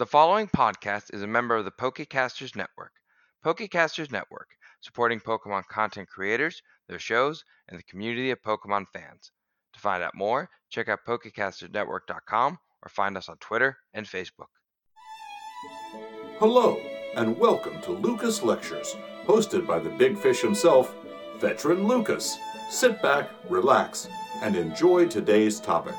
The following podcast is a member of the Pokecasters Network. Pokecasters Network, supporting Pokemon content creators, their shows, and the community of Pokemon fans. To find out more, check out PokecastersNetwork.com or find us on Twitter and Facebook. Hello, and welcome to Lucas Lectures, hosted by the big fish himself, Veteran Lucas. Sit back, relax, and enjoy today's topic.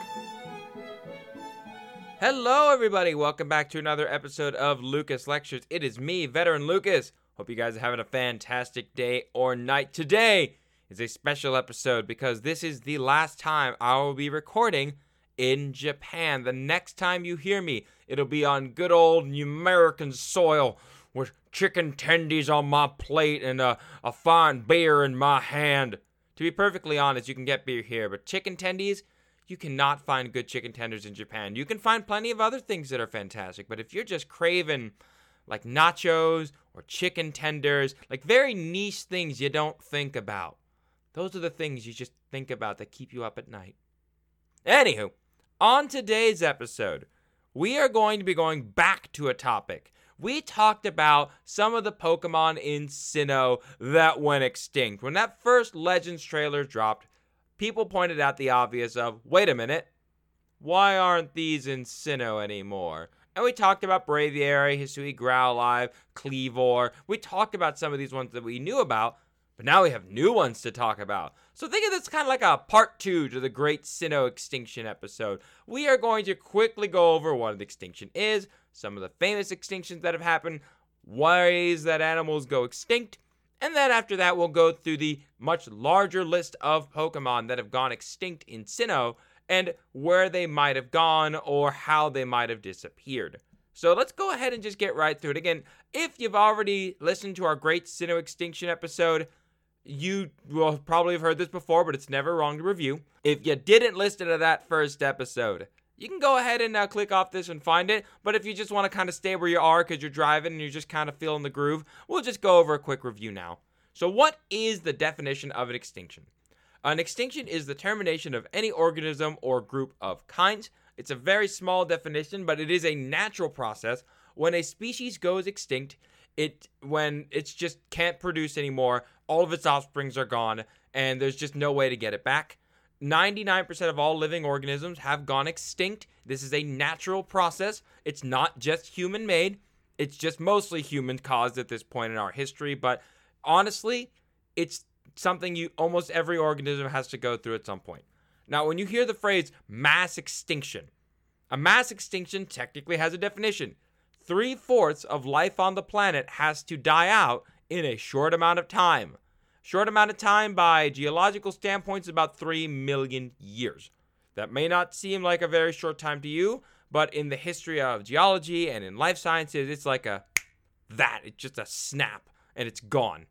Hello, everybody. Welcome back to another episode of Lucas Lectures. It is me, Veteran Lucas. Hope you guys are having a fantastic day or night. Today is a special episode because this is the last time I will be recording in Japan. The next time you hear me, it'll be on good old American soil with chicken tendies on my plate and a, a fine beer in my hand. To be perfectly honest, you can get beer here, but chicken tendies, you cannot find good chicken tenders in Japan. You can find plenty of other things that are fantastic, but if you're just craving like nachos or chicken tenders, like very niche things you don't think about, those are the things you just think about that keep you up at night. Anywho, on today's episode, we are going to be going back to a topic. We talked about some of the Pokemon in Sinnoh that went extinct. When that first Legends trailer dropped, people pointed out the obvious of, wait a minute, why aren't these in Sinnoh anymore? And we talked about Braviary, Hisui Growlithe, Kleavor. We talked about some of these ones that we knew about, but now we have new ones to talk about. So think of this kind of like a part two to the Great Sinnoh Extinction episode. We are going to quickly go over what an extinction is, some of the famous extinctions that have happened, ways that animals go extinct, and then after that, we'll go through the much larger list of Pokemon that have gone extinct in Sinnoh and where they might have gone or how they might have disappeared. So let's go ahead and just get right through it. Again, if you've already listened to our Great Sinnoh Extinction episode, you will probably have heard this before, but it's never wrong to review. If you didn't listen to that first episode, you can go ahead and uh, click off this and find it. But if you just want to kind of stay where you are because you're driving and you're just kind of feeling the groove, we'll just go over a quick review now. So, what is the definition of an extinction? An extinction is the termination of any organism or group of kinds. It's a very small definition, but it is a natural process. When a species goes extinct, it when it's just can't produce anymore, all of its offsprings are gone, and there's just no way to get it back. 99% of all living organisms have gone extinct. This is a natural process. It's not just human made, it's just mostly human caused at this point in our history. But honestly, it's something you almost every organism has to go through at some point. Now, when you hear the phrase mass extinction, a mass extinction technically has a definition. Three fourths of life on the planet has to die out in a short amount of time. Short amount of time by geological standpoints, about 3 million years. That may not seem like a very short time to you, but in the history of geology and in life sciences, it's like a that. It's just a snap and it's gone.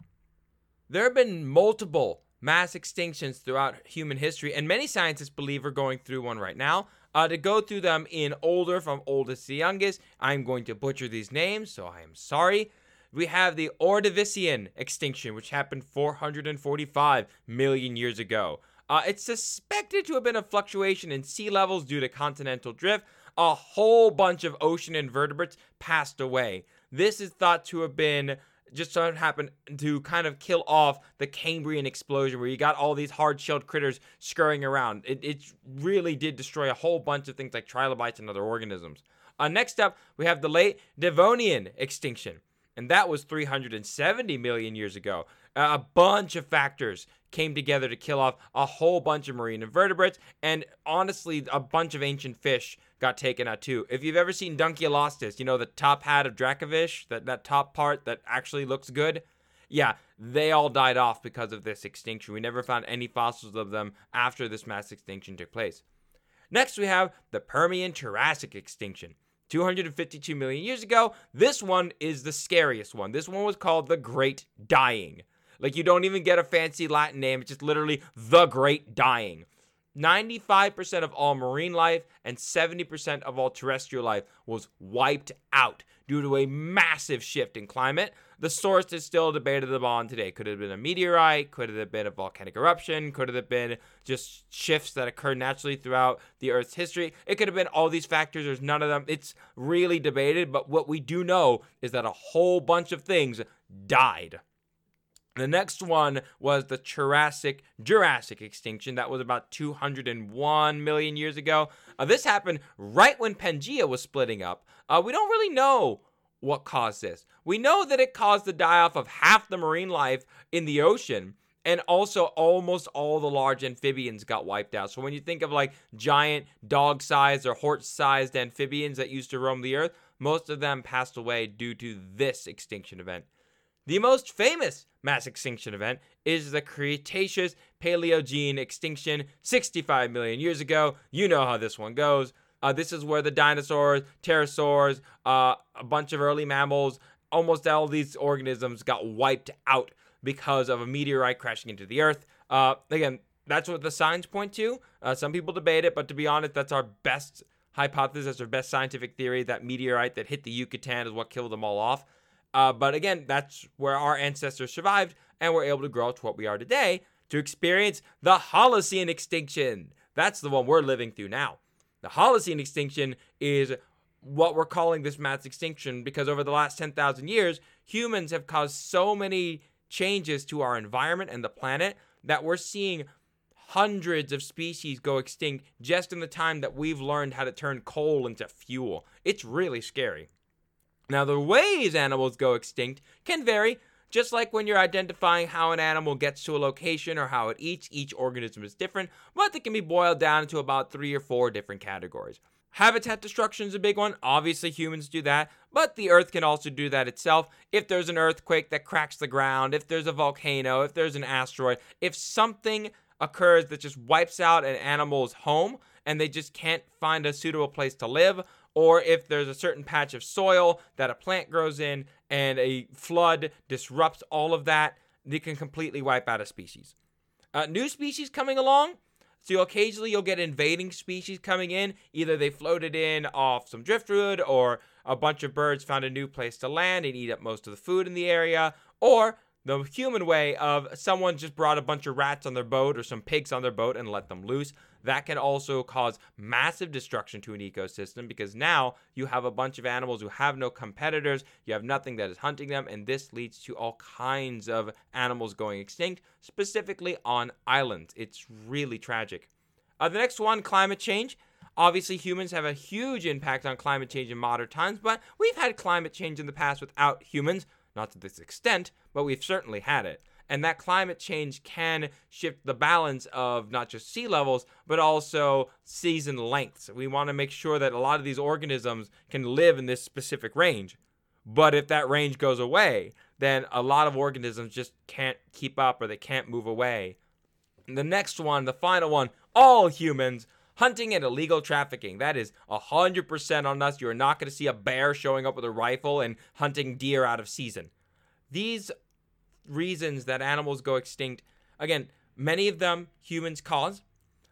There have been multiple mass extinctions throughout human history, and many scientists believe we're going through one right now. Uh, to go through them in order from oldest to youngest, I'm going to butcher these names, so I am sorry we have the Ordovician extinction, which happened 445 million years ago. Uh, it's suspected to have been a fluctuation in sea levels due to continental drift. A whole bunch of ocean invertebrates passed away. This is thought to have been just so happened to kind of kill off the Cambrian explosion where you got all these hard-shelled critters scurrying around. It, it really did destroy a whole bunch of things like trilobites and other organisms. Uh, next up, we have the late Devonian extinction and that was 370 million years ago. a bunch of factors came together to kill off a whole bunch of marine invertebrates, and honestly, a bunch of ancient fish got taken out too. If you've ever seen Dunkleosteus, you know the top hat of Dracovish, that, that top part that actually looks good? Yeah, they all died off because of this extinction. We never found any fossils of them after this mass extinction took place. Next, we have the Permian Triassic extinction. 252 million years ago. This one is the scariest one. This one was called the Great Dying. Like you don't even get a fancy Latin name, it's just literally the Great Dying. 95% of all marine life and 70% of all terrestrial life was wiped out due to a massive shift in climate. The source is still debated upon today. Could it have been a meteorite? Could it have been a volcanic eruption? Could it have been just shifts that occur naturally throughout the Earth's history? It could have been all these factors. There's none of them. It's really debated, but what we do know is that a whole bunch of things died. The next one was the Jurassic Jurassic extinction. That was about 201 million years ago. Uh, this happened right when Pangea was splitting up. Uh, we don't really know what caused this. We know that it caused the die off of half the marine life in the ocean. And also, almost all the large amphibians got wiped out. So, when you think of like giant dog sized or horse sized amphibians that used to roam the earth, most of them passed away due to this extinction event. The most famous mass extinction event is the Cretaceous Paleogene extinction 65 million years ago. You know how this one goes. Uh, this is where the dinosaurs, pterosaurs, uh, a bunch of early mammals, almost all these organisms got wiped out because of a meteorite crashing into the Earth. Uh, again, that's what the signs point to. Uh, some people debate it, but to be honest, that's our best hypothesis, our best scientific theory. That meteorite that hit the Yucatan is what killed them all off. Uh, but again, that's where our ancestors survived and were able to grow to what we are today to experience the Holocene extinction. That's the one we're living through now. The Holocene extinction is what we're calling this mass extinction because over the last 10,000 years, humans have caused so many changes to our environment and the planet that we're seeing hundreds of species go extinct just in the time that we've learned how to turn coal into fuel. It's really scary. Now, the ways animals go extinct can vary, just like when you're identifying how an animal gets to a location or how it eats, each organism is different, but they can be boiled down into about three or four different categories. Habitat destruction is a big one. Obviously, humans do that, but the Earth can also do that itself. If there's an earthquake that cracks the ground, if there's a volcano, if there's an asteroid, if something occurs that just wipes out an animal's home and they just can't find a suitable place to live, or if there's a certain patch of soil that a plant grows in and a flood disrupts all of that, they can completely wipe out a species. Uh, new species coming along. So occasionally you'll get invading species coming in. Either they floated in off some driftwood, or a bunch of birds found a new place to land and eat up most of the food in the area, or the human way of someone just brought a bunch of rats on their boat or some pigs on their boat and let them loose. That can also cause massive destruction to an ecosystem because now you have a bunch of animals who have no competitors, you have nothing that is hunting them, and this leads to all kinds of animals going extinct, specifically on islands. It's really tragic. Uh, the next one climate change. Obviously, humans have a huge impact on climate change in modern times, but we've had climate change in the past without humans. Not to this extent, but we've certainly had it. And that climate change can shift the balance of not just sea levels, but also season lengths. We want to make sure that a lot of these organisms can live in this specific range. But if that range goes away, then a lot of organisms just can't keep up or they can't move away. And the next one, the final one, all humans hunting and illegal trafficking. That is 100% on us. You're not going to see a bear showing up with a rifle and hunting deer out of season. These reasons that animals go extinct, again, many of them humans cause,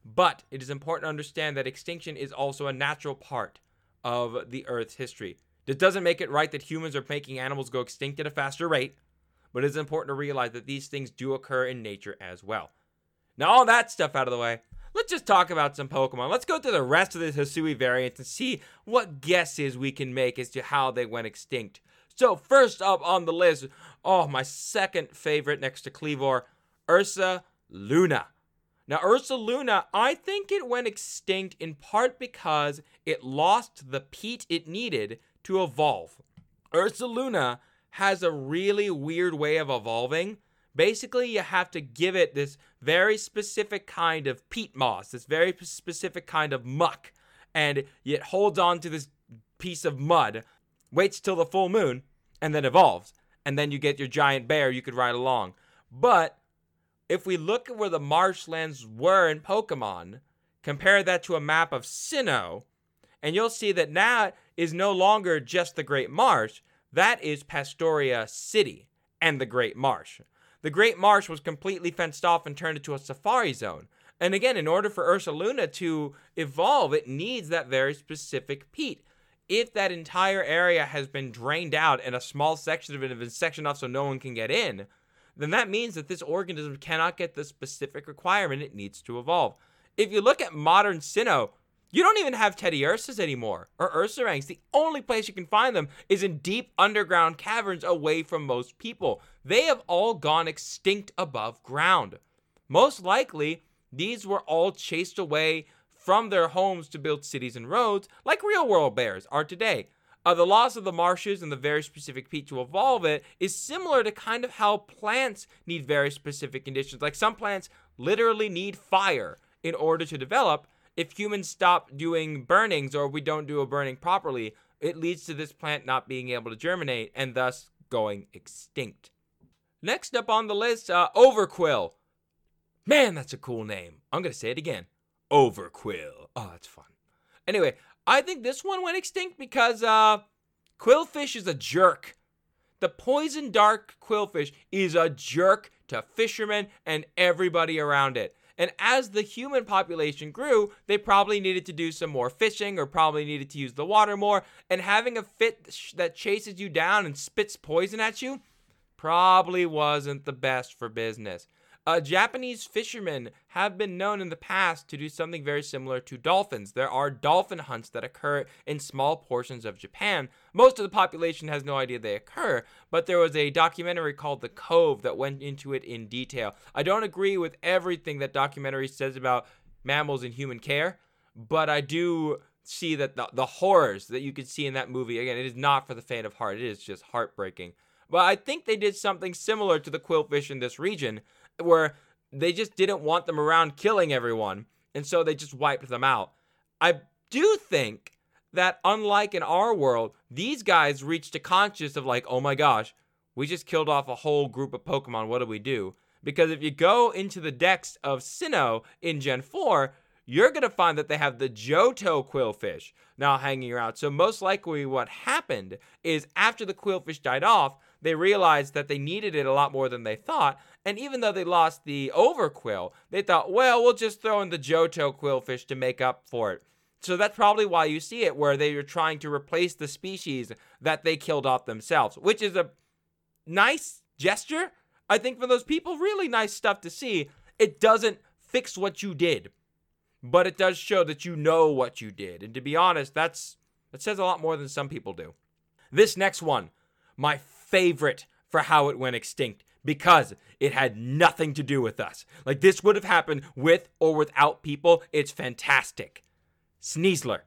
but it is important to understand that extinction is also a natural part of the Earth's history. This doesn't make it right that humans are making animals go extinct at a faster rate, but it's important to realize that these things do occur in nature as well. Now, all that stuff out of the way, let's just talk about some Pokemon. Let's go through the rest of the Hisui variants and see what guesses we can make as to how they went extinct. So, first up on the list, oh, my second favorite next to Kleavor, Ursa Luna. Now, Ursaluna, I think it went extinct in part because it lost the peat it needed to evolve. Ursaluna has a really weird way of evolving. Basically, you have to give it this very specific kind of peat moss, this very specific kind of muck, and it holds on to this piece of mud, waits till the full moon, and then evolves. And then you get your giant bear you could ride along. But if we look at where the marshlands were in Pokemon, compare that to a map of Sinnoh, and you'll see that now is no longer just the Great Marsh, that is Pastoria City and the Great Marsh. The Great Marsh was completely fenced off and turned into a safari zone. And again, in order for Ursaluna to evolve, it needs that very specific peat. If that entire area has been drained out and a small section of it has been sectioned off so no one can get in, then that means that this organism cannot get the specific requirement it needs to evolve. If you look at modern Sinnoh, you don't even have Teddiursas anymore or Ursarings. The only place you can find them is in deep underground caverns away from most people. They have all gone extinct above ground. Most likely, these were all chased away from their homes to build cities and roads, like real world bears are today. Uh, the loss of the marshes and the very specific peat to evolve it is similar to kind of how plants need very specific conditions. Like some plants literally need fire in order to develop. If humans stop doing burnings or we don't do a burning properly, it leads to this plant not being able to germinate and thus going extinct. Next up on the list, uh, Overqwil. Man, that's a cool name. I'm going to say it again. Overqwil. Oh, that's fun. Anyway, I think this one went extinct because uh, Qwilfish is a jerk. The poison dark Qwilfish is a jerk to fishermen and everybody around it. And as the human population grew, they probably needed to do some more fishing or probably needed to use the water more. And having a fit that chases you down and spits poison at you probably wasn't the best for business. Uh, Japanese fishermen have been known in the past to do something very similar to dolphins. There are dolphin hunts that occur in small portions of Japan. Most of the population has no idea they occur, but there was a documentary called The Cove that went into it in detail. I don't agree with everything that documentary says about mammals and human care, but I do see that the, the horrors that you can see in that movie, again, it is not for the faint of heart. It is just heartbreaking. But I think they did something similar to the qwilfish in this region where they just didn't want them around killing everyone, and so they just wiped them out. I do think that unlike in our world, these guys reached a conscious of like, oh my gosh, we just killed off a whole group of Pokemon. What do we do? Because if you go into the dex of Sinnoh in Gen 4, you're going to find that they have the Johto Qwilfish now hanging around. So, most likely, what happened is after the Qwilfish died off, they realized that they needed it a lot more than they thought. And even though they lost the Overqwil, they thought, well, we'll just throw in the Johto Qwilfish to make up for it. So that's probably why you see it where they are trying to replace the species that they killed off themselves, which is a nice gesture. I think for those people, really nice stuff to see. It doesn't fix what you did, but it does show that you know what you did. And to be honest, that's that says a lot more than some people do. This next one, my favorite for how it went extinct because it had nothing to do with us. Like this would have happened with or without people. It's fantastic. Sneasler.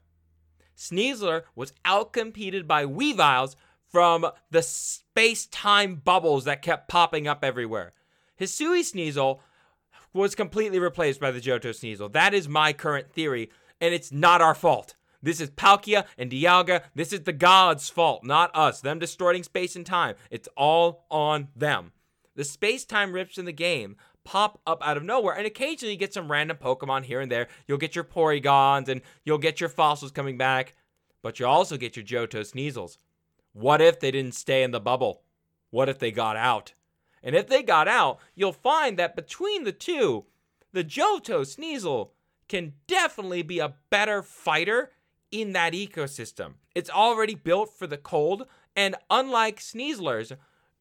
Sneasler was outcompeted by Weaviles from the space time bubbles that kept popping up everywhere. Hisui Sneasel was completely replaced by the Johto Sneasel. That is my current theory, and it's not our fault. This is Palkia and Dialga. This is the gods' fault, not us. Them distorting space and time. It's all on them. The space time rips in the game pop up out of nowhere, and occasionally you get some random Pokemon here and there. You'll get your Porygons and you'll get your fossils coming back, but you'll also get your Johto Sneasels. What if they didn't stay in the bubble? What if they got out? And if they got out, you'll find that between the two, the Johto Sneasel can definitely be a better fighter in that ecosystem. It's already built for the cold, and unlike Sneaslers,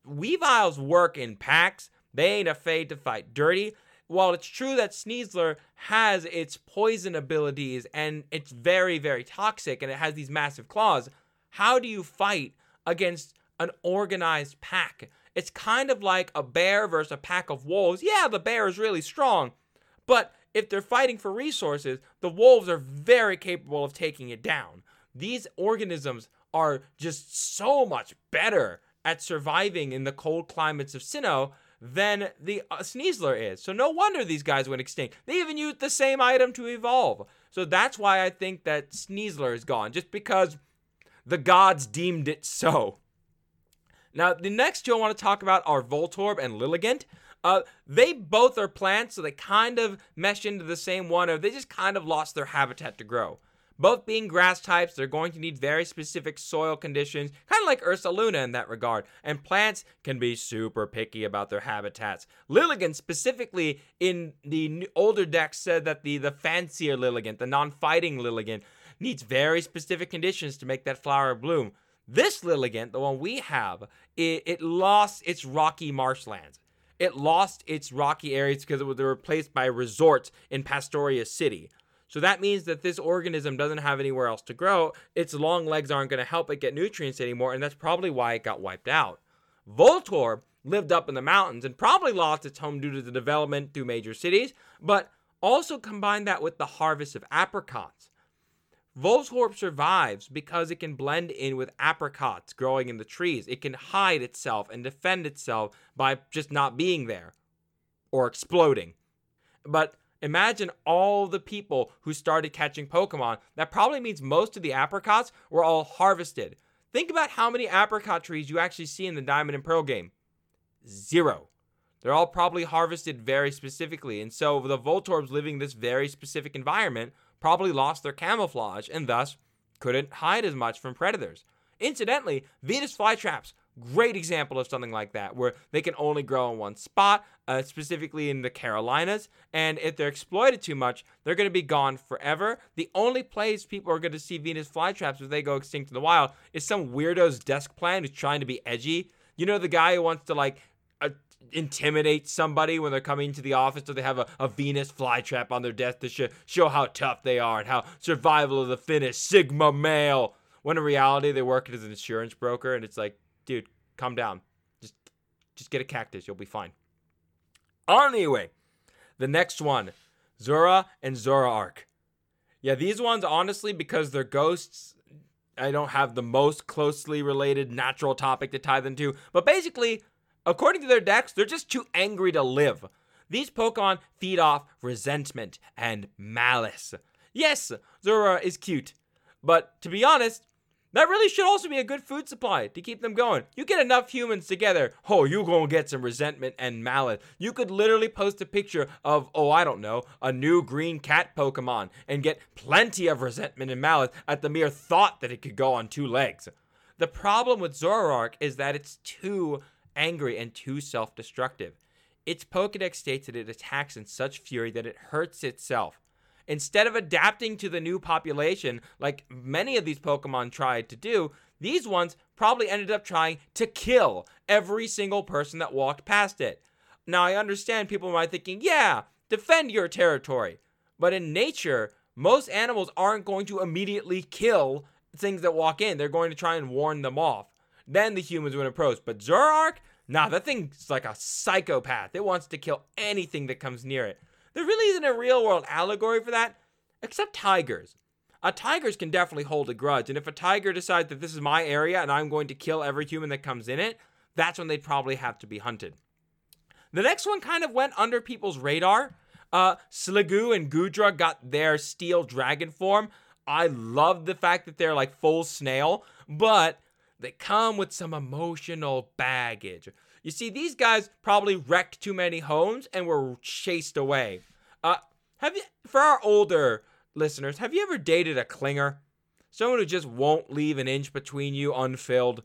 Weaviles work in packs. They ain't afraid to fight dirty. While it's true that Sneasler has its poison abilities and it's very, very toxic and it has these massive claws, how do you fight against an organized pack? It's kind of like a bear versus a pack of wolves. Yeah, the bear is really strong, but if they're fighting for resources, the wolves are very capable of taking it down. These organisms are just so much better at surviving in the cold climates of Sinnoh than the uh, Sneasler is. So no wonder these guys went extinct. They even used the same item to evolve. So that's why I think that Sneasler is gone, just because the gods deemed it so. Now, the next two I want to talk about are Voltorb and Lilligant. Uh, they both are plants, so they kind of mesh into the same one, or they just kind of lost their habitat to grow. Both being grass types, they're going to need very specific soil conditions, kind of like Ursaluna in that regard. And plants can be super picky about their habitats. Lilligant, specifically in the older dex, said that the, the fancier Lilligant, the non fighting Lilligant, needs very specific conditions to make that flower bloom. This Lilligant, the one we have, it, it lost its rocky marshlands. It lost its rocky areas because it was replaced by resorts in Pastoria City. So that means that this organism doesn't have anywhere else to grow. Its long legs aren't going to help it get nutrients anymore, and that's probably why it got wiped out. Voltorb lived up in the mountains and probably lost its home due to the development through major cities, but also combine that with the harvest of apricots. Voltorb survives because it can blend in with apricots growing in the trees. It can hide itself and defend itself by just not being there or exploding. But Imagine all the people who started catching Pokemon. That probably means most of the apricots were all harvested. Think about how many apricot trees you actually see in the Diamond and Pearl game. Zero. They're all probably harvested very specifically, and so the Voltorbs living this very specific environment probably lost their camouflage and thus couldn't hide as much from predators. Incidentally, Venus flytraps Great example of something like that, where they can only grow in one spot, uh, specifically in the Carolinas. And if they're exploited too much, they're going to be gone forever. The only place people are going to see Venus flytraps if they go extinct in the wild is some weirdo's desk plant who's trying to be edgy. You know, the guy who wants to like intimidate somebody when they're coming to the office, so they have a, a Venus flytrap on their desk to sh- show how tough they are and how survival of the fittest, Sigma male. When in reality, they work as an insurance broker, and it's like, dude, calm down. Just just get a cactus, you'll be fine. Anyway, the next one, Zorua and Zoroark. Yeah, these ones honestly because they're ghosts, I don't have the most closely related natural topic to tie them to, but basically, according to their dex, they're just too angry to live. These Pokemon feed off resentment and malice. Yes, Zorua is cute, but to be honest, that really should also be a good food supply to keep them going. You get enough humans together, oh, you're gonna get some resentment and malice. You could literally post a picture of, oh, I don't know, a new green cat Pokemon and get plenty of resentment and malice at the mere thought that it could go on two legs. The problem with Zoroark is that it's too angry and too self destructive. Its Pokedex states that it attacks in such fury that it hurts itself. Instead of adapting to the new population, like many of these Pokemon tried to do, these ones probably ended up trying to kill every single person that walked past it. Now, I understand people might thinking, yeah, defend your territory. But in nature, most animals aren't going to immediately kill things that walk in. They're going to try and warn them off. Then the humans would approach. But Zoroark, nah, that thing's like a psychopath. It wants to kill anything that comes near it. There really isn't a real world allegory for that, except tigers. A tigers can definitely hold a grudge, and if a tiger decides that this is my area and I'm going to kill every human that comes in it, that's when they'd probably have to be hunted. The next one kind of went under people's radar. Uh, Sliggoo and Goodra got their steel dragon form. I love the fact that they're like full snail, but they come with some emotional baggage. You see, these guys probably wrecked too many homes and were chased away. Uh, have you, for our older listeners, have you ever dated a clinger? Someone who just won't leave an inch between you unfilled?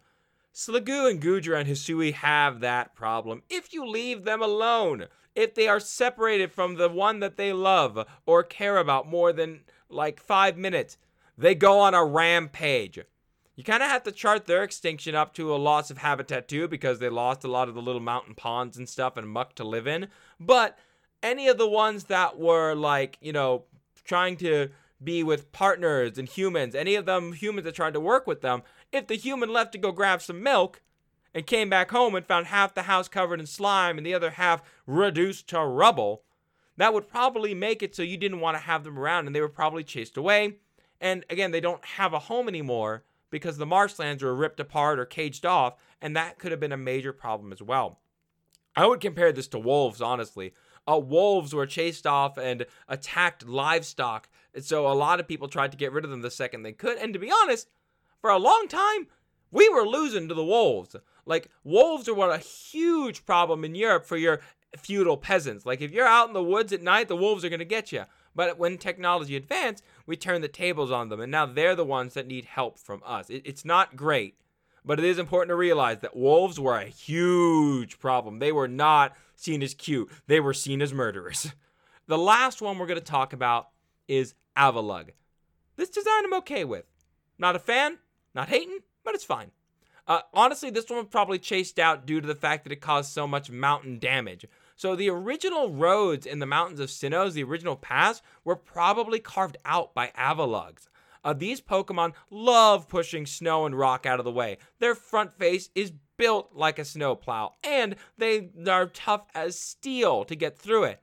Sliggoo and Goodra and Hisui have that problem. If you leave them alone, if they are separated from the one that they love or care about more than like five minutes, they go on a rampage you kind of have to chart their extinction up to a loss of habitat too because they lost a lot of the little mountain ponds and stuff and muck to live in. But any of the ones that were like, you know, trying to be with partners and humans, any of them humans that tried to work with them, if the human left to go grab some milk and came back home and found half the house covered in slime and the other half reduced to rubble, that would probably make it so you didn't want to have them around and they were probably chased away. And again, they don't have a home anymore because the marshlands were ripped apart or caged off, and that could have been a major problem as well. I would compare this to wolves, honestly. Uh, wolves were chased off and attacked livestock, and so a lot of people tried to get rid of them the second they could. And to be honest, for a long time, we were losing to the wolves. Like, wolves are what a huge problem in Europe for your feudal peasants. Like, if you're out in the woods at night, the wolves are going to get you. But when technology advanced, we turn the tables on them, and now they're the ones that need help from us. It, it's not great, but it is important to realize that wolves were a huge problem. They were not seen as cute, they were seen as murderers. The last one we're going to talk about is Avalugg. This design I'm okay with. Not a fan, not hating, but it's fine. Uh, honestly, this one was probably chased out due to the fact that it caused so much mountain damage. So the original roads in the mountains of Sinnoh, the original paths, were probably carved out by Avaluggs. Uh, these Pokemon love pushing snow and rock out of the way. Their front face is built like a snowplow, and they are tough as steel to get through it.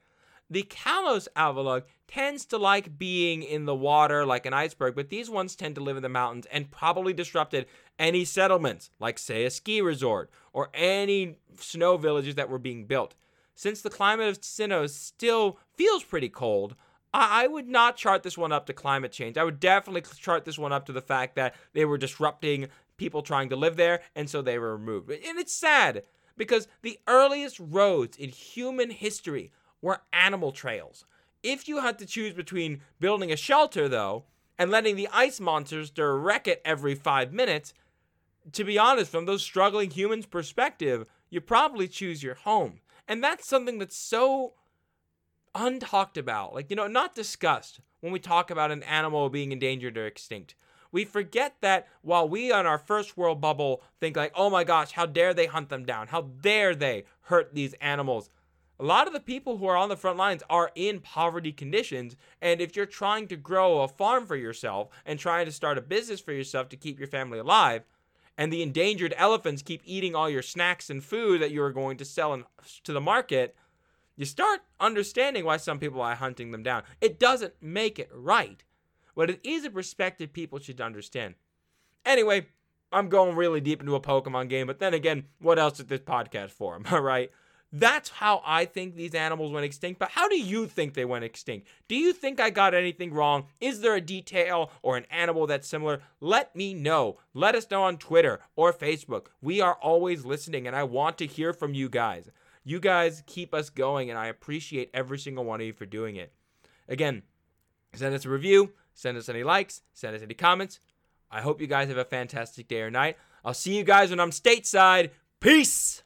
The Kalos Avalugg tends to like being in the water like an iceberg, but these ones tend to live in the mountains and probably disrupted any settlements, like, say, a ski resort or any snow villages that were being built. Since the climate of Sinnoh still feels pretty cold, I would not chart this one up to climate change. I would definitely chart this one up to the fact that they were disrupting people trying to live there, and so they were removed. And it's sad because the earliest roads in human history were animal trails. If you had to choose between building a shelter, though, and letting the ice monsters wreck it every five minutes, to be honest, from those struggling humans' perspective, you probably choose your home. And that's something that's so untalked about, like, you know, not discussed when we talk about an animal being endangered or extinct. We forget that while we on our first world bubble think, like, oh my gosh, how dare they hunt them down? How dare they hurt these animals? a lot of the people who are on the front lines are in poverty conditions. And if you're trying to grow a farm for yourself and trying to start a business for yourself to keep your family alive, and the endangered elephants keep eating all your snacks and food that you are going to sell in, to the market, you start understanding why some people are hunting them down. It doesn't make it right, but it is a perspective people should understand. Anyway, I'm going really deep into a Pokemon game, but then again, what else is this podcast for? Am I right? That's how I think these animals went extinct. But how do you think they went extinct? Do you think I got anything wrong? Is there a detail or an animal that's similar? Let me know. Let us know on Twitter or Facebook. We are always listening and I want to hear from you guys. You guys keep us going and I appreciate every single one of you for doing it. Again, send us a review, send us any likes, send us any comments. I hope you guys have a fantastic day or night. I'll see you guys when I'm stateside. Peace!